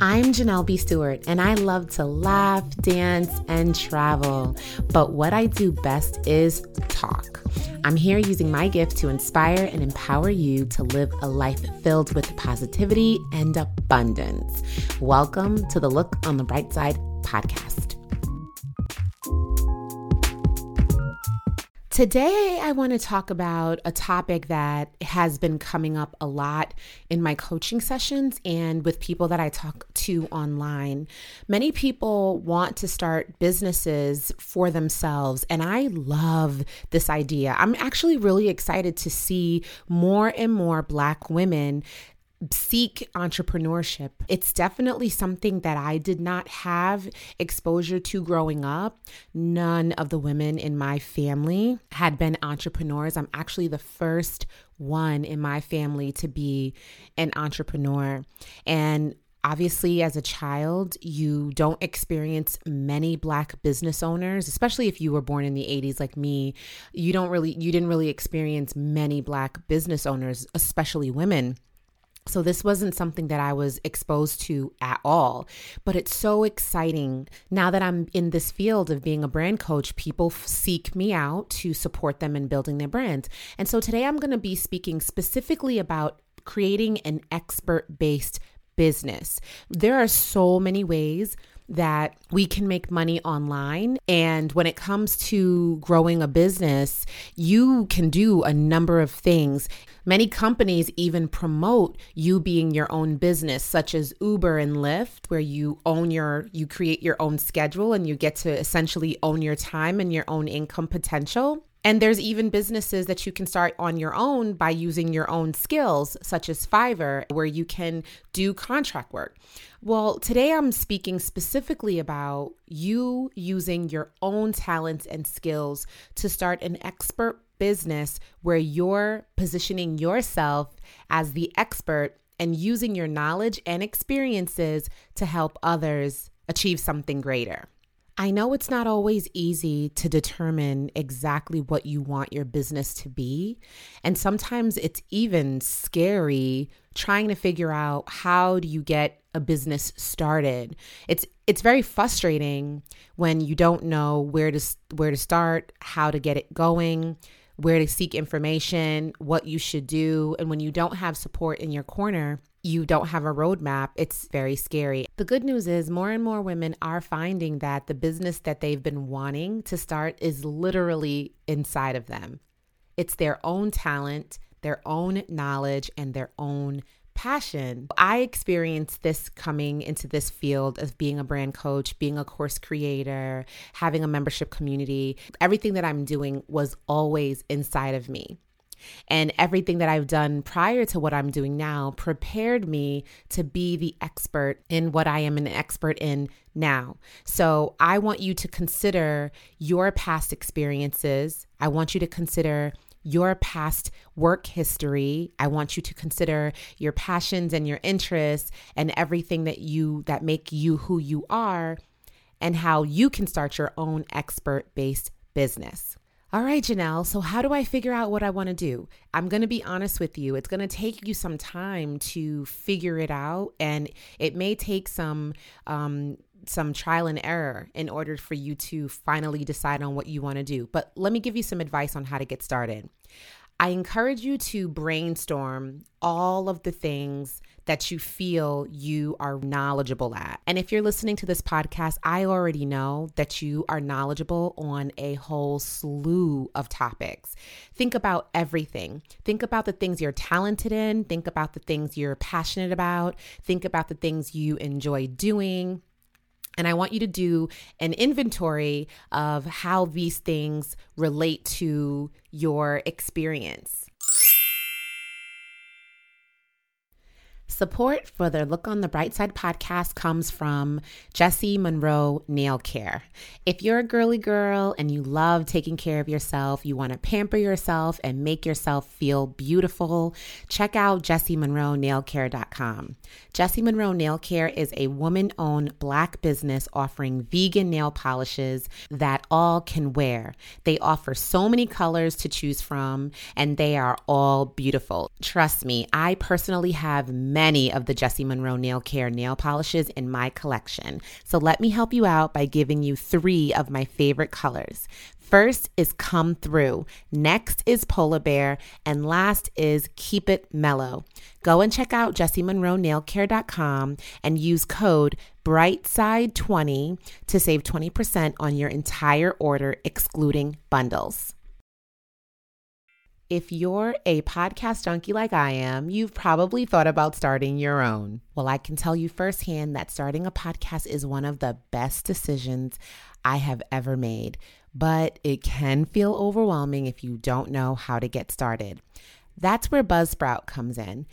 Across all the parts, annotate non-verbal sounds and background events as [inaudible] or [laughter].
I'm Janelle B. Stewart, and I love to laugh, dance, and travel. But what I do best is talk. I'm here using my gift to inspire and empower you to live a life filled with positivity and abundance. Welcome to the Look on the Bright Side podcast. Today, I want to talk about a topic that has been coming up a lot in my coaching sessions and with people that I talk to online. Many people want to start businesses for themselves, and I love this idea. I'm actually really excited to see more and more Black women seek entrepreneurship. It's definitely something that I did not have exposure to growing up. None of the women in my family had been entrepreneurs. I'm actually the first one in my family to be an entrepreneur. And obviously as a child you don't experience many black business owners especially if you were born in the 80s like me you don't really you didn't really experience many black business owners especially women so, this wasn't something that I was exposed to at all, but it's so exciting. Now that I'm in this field of being a brand coach, people seek me out to support them in building their brands. And so, today I'm going to be speaking specifically about creating an expert based business. There are so many ways that we can make money online. And when it comes to growing a business, you can do a number of things. Many companies even promote you being your own business, such as Uber and Lyft, where you own your, you create your own schedule and you get to essentially own your time and your own income potential. And there's even businesses that you can start on your own by using your own skills, such as Fiverr, where you can do contract work. Well, today I'm speaking specifically about you using your own talents and skills to start an expert business where you're positioning yourself as the expert and using your knowledge and experiences to help others achieve something greater. I know it's not always easy to determine exactly what you want your business to be. And sometimes it's even scary trying to figure out how do you get a business started. It's it's very frustrating when you don't know where to where to start, how to get it going, where to seek information, what you should do, and when you don't have support in your corner, you don't have a roadmap, it's very scary. The good news is more and more women are finding that the business that they've been wanting to start is literally inside of them. It's their own talent, their own knowledge, and their own passion. I experienced this coming into this field of being a brand coach, being a course creator, having a membership community. Everything that I'm doing was always inside of me. And everything that I've done prior to what I'm doing now prepared me to be the expert in what I am an expert in now. So I want you to consider your past experiences. I want you to consider your past work history. I want you to consider your passions and your interests and everything that you that make you who you are and how you can start your own expert-based business. All right, Janelle. So, how do I figure out what I want to do? I'm going to be honest with you. It's going to take you some time to figure it out, and it may take some um, some trial and error in order for you to finally decide on what you want to do. But let me give you some advice on how to get started. I encourage you to brainstorm all of the things that you feel you are knowledgeable at. And if you're listening to this podcast, I already know that you are knowledgeable on a whole slew of topics. Think about everything. Think about the things you're talented in, think about the things you're passionate about, think about the things you enjoy doing. And I want you to do an inventory of how these things relate to your experience. Support for the Look on the Bright Side podcast comes from Jessie Monroe Nail Care. If you're a girly girl and you love taking care of yourself, you want to pamper yourself and make yourself feel beautiful, check out jessiemonroenailcare.com. Jessie Monroe Nail Care is a woman owned black business offering vegan nail polishes that all can wear. They offer so many colors to choose from, and they are all beautiful. Trust me, I personally have many of the Jessie Monroe Nail Care nail polishes in my collection. So let me help you out by giving you three of my favorite colors. First is Come Through, next is Polar Bear, and last is Keep It Mellow. Go and check out jessiemonroenailcare.com and use code BRIGHTSIDE20 to save 20% on your entire order, excluding bundles. If you're a podcast junkie like I am, you've probably thought about starting your own. Well, I can tell you firsthand that starting a podcast is one of the best decisions I have ever made, but it can feel overwhelming if you don't know how to get started. That's where Buzzsprout comes in.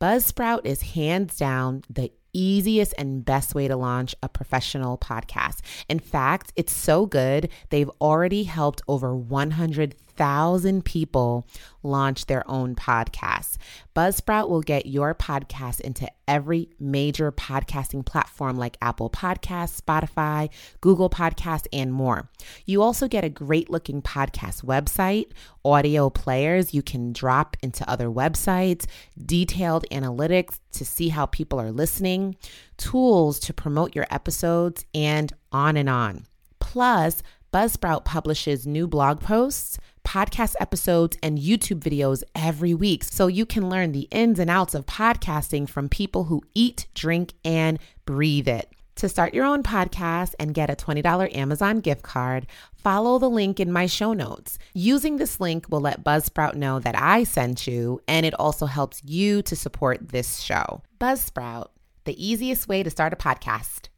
Buzzsprout is hands down the easiest and best way to launch a professional podcast. In fact, it's so good, they've already helped over 100 thousand people launch their own podcasts. Buzzsprout will get your podcast into every major podcasting platform like Apple Podcasts, Spotify, Google Podcasts, and more. You also get a great looking podcast website, audio players you can drop into other websites, detailed analytics to see how people are listening, tools to promote your episodes, and on and on. Plus, Buzzsprout publishes new blog posts, podcast episodes, and YouTube videos every week so you can learn the ins and outs of podcasting from people who eat, drink, and breathe it. To start your own podcast and get a $20 Amazon gift card, follow the link in my show notes. Using this link will let Buzzsprout know that I sent you, and it also helps you to support this show. Buzzsprout, the easiest way to start a podcast.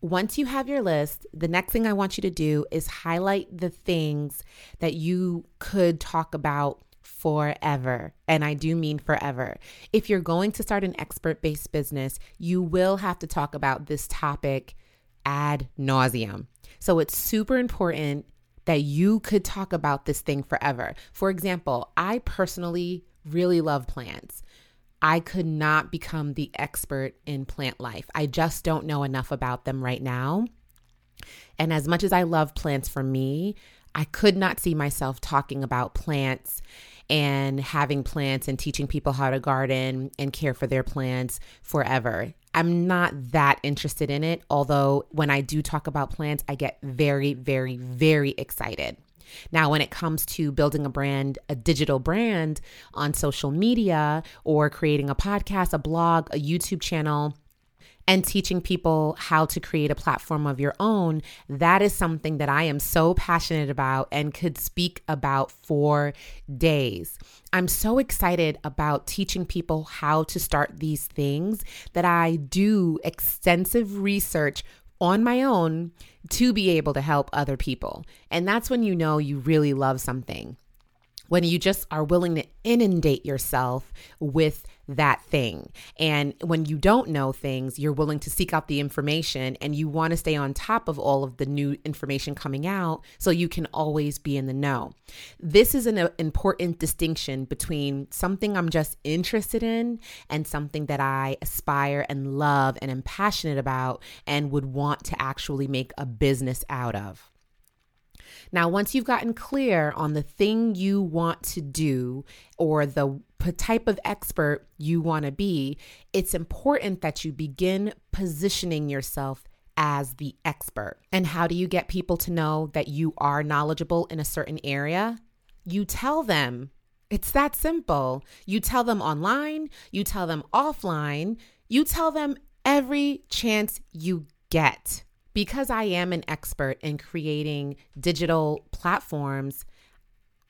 Once you have your list, the next thing I want you to do is highlight the things that you could talk about forever. And I do mean forever. If you're going to start an expert based business, you will have to talk about this topic ad nauseum. So it's super important that you could talk about this thing forever. For example, I personally really love plants. I could not become the expert in plant life. I just don't know enough about them right now. And as much as I love plants for me, I could not see myself talking about plants and having plants and teaching people how to garden and care for their plants forever. I'm not that interested in it, although when I do talk about plants, I get very, very, very excited. Now, when it comes to building a brand, a digital brand on social media or creating a podcast, a blog, a YouTube channel, and teaching people how to create a platform of your own, that is something that I am so passionate about and could speak about for days. I'm so excited about teaching people how to start these things that I do extensive research on my own to be able to help other people. And that's when you know you really love something. When you just are willing to inundate yourself with that thing. And when you don't know things, you're willing to seek out the information and you want to stay on top of all of the new information coming out so you can always be in the know. This is an uh, important distinction between something I'm just interested in and something that I aspire and love and am passionate about and would want to actually make a business out of. Now, once you've gotten clear on the thing you want to do or the type of expert you want to be, it's important that you begin positioning yourself as the expert. And how do you get people to know that you are knowledgeable in a certain area? You tell them. It's that simple. You tell them online, you tell them offline, you tell them every chance you get because I am an expert in creating digital platforms,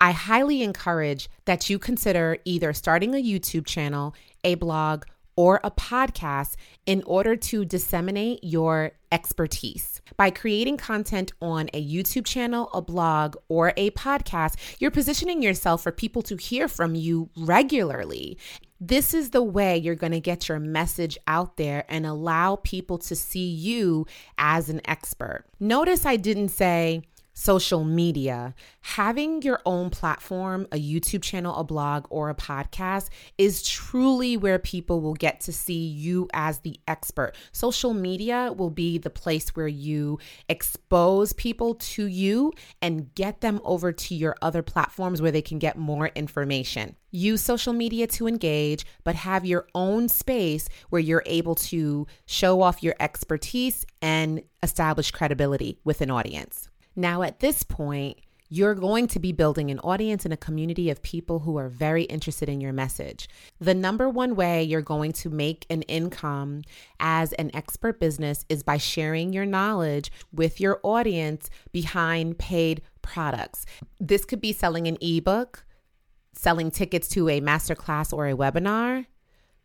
I highly encourage that you consider either starting a YouTube channel, a blog, or a podcast in order to disseminate your expertise. By creating content on a YouTube channel, a blog, or a podcast, you're positioning yourself for people to hear from you regularly. This is the way you're going to get your message out there and allow people to see you as an expert. Notice I didn't say, social media, having your own platform, a YouTube channel, a blog, or a podcast is truly where people will get to see you as the expert. Social media will be the place where you expose people to you and get them over to your other platforms where they can get more information. Use social media to engage, but have your own space where you're able to show off your expertise and establish credibility with an audience. Now, at this point, you're going to be building an audience and a community of people who are very interested in your message. The number one way you're going to make an income as an expert business is by sharing your knowledge with your audience behind paid products. This could be selling an ebook, selling tickets to a masterclass or a webinar,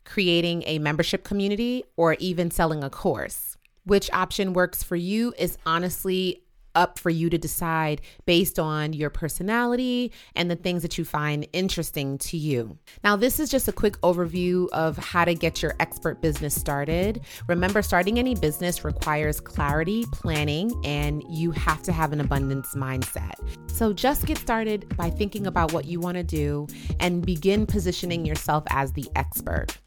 creating a membership community, or even selling a course. Which option works for you is honestly up for you to decide based on your personality and the things that you find interesting to you. Now, this is just a quick overview of how to get your expert business started. Remember, starting any business requires clarity, planning, and you have to have an abundance mindset. So just get started by thinking about what you want to do and begin positioning yourself as the expert.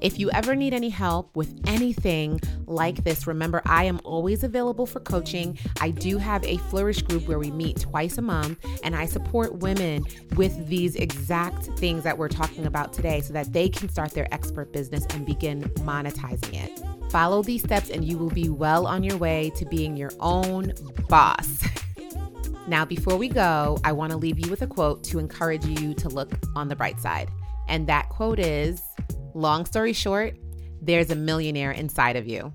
If you ever need any help with anything like this, remember I am always available for coaching. I do have a Flourish group where we meet twice a month and I support women with these exact things that we're talking about today so that they can start their expert business and begin monetizing it. Follow these steps and you will be well on your way to being your own boss. [laughs] now, before we go, I want to leave you with a quote to encourage you to look on the bright side. And that quote is Long story short, there's a millionaire inside of you.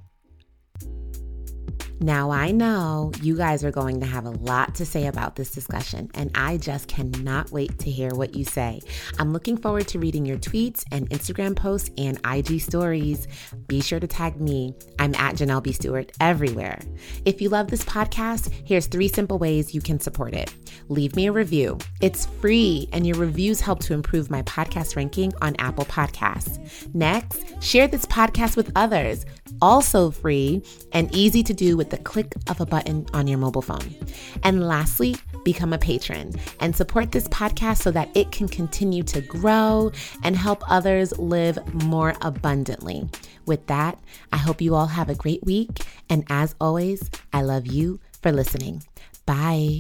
Now, I know you guys are going to have a lot to say about this discussion, and I just cannot wait to hear what you say. I'm looking forward to reading your tweets and Instagram posts and IG stories. Be sure to tag me. I'm at Janelle B. Stewart everywhere. If you love this podcast, here's three simple ways you can support it. Leave me a review. It's free, and your reviews help to improve my podcast ranking on Apple Podcasts. Next, share this podcast with others also free and easy to do with the click of a button on your mobile phone. And lastly, become a patron and support this podcast so that it can continue to grow and help others live more abundantly. With that, I hope you all have a great week. And as always, I love you for listening. Bye.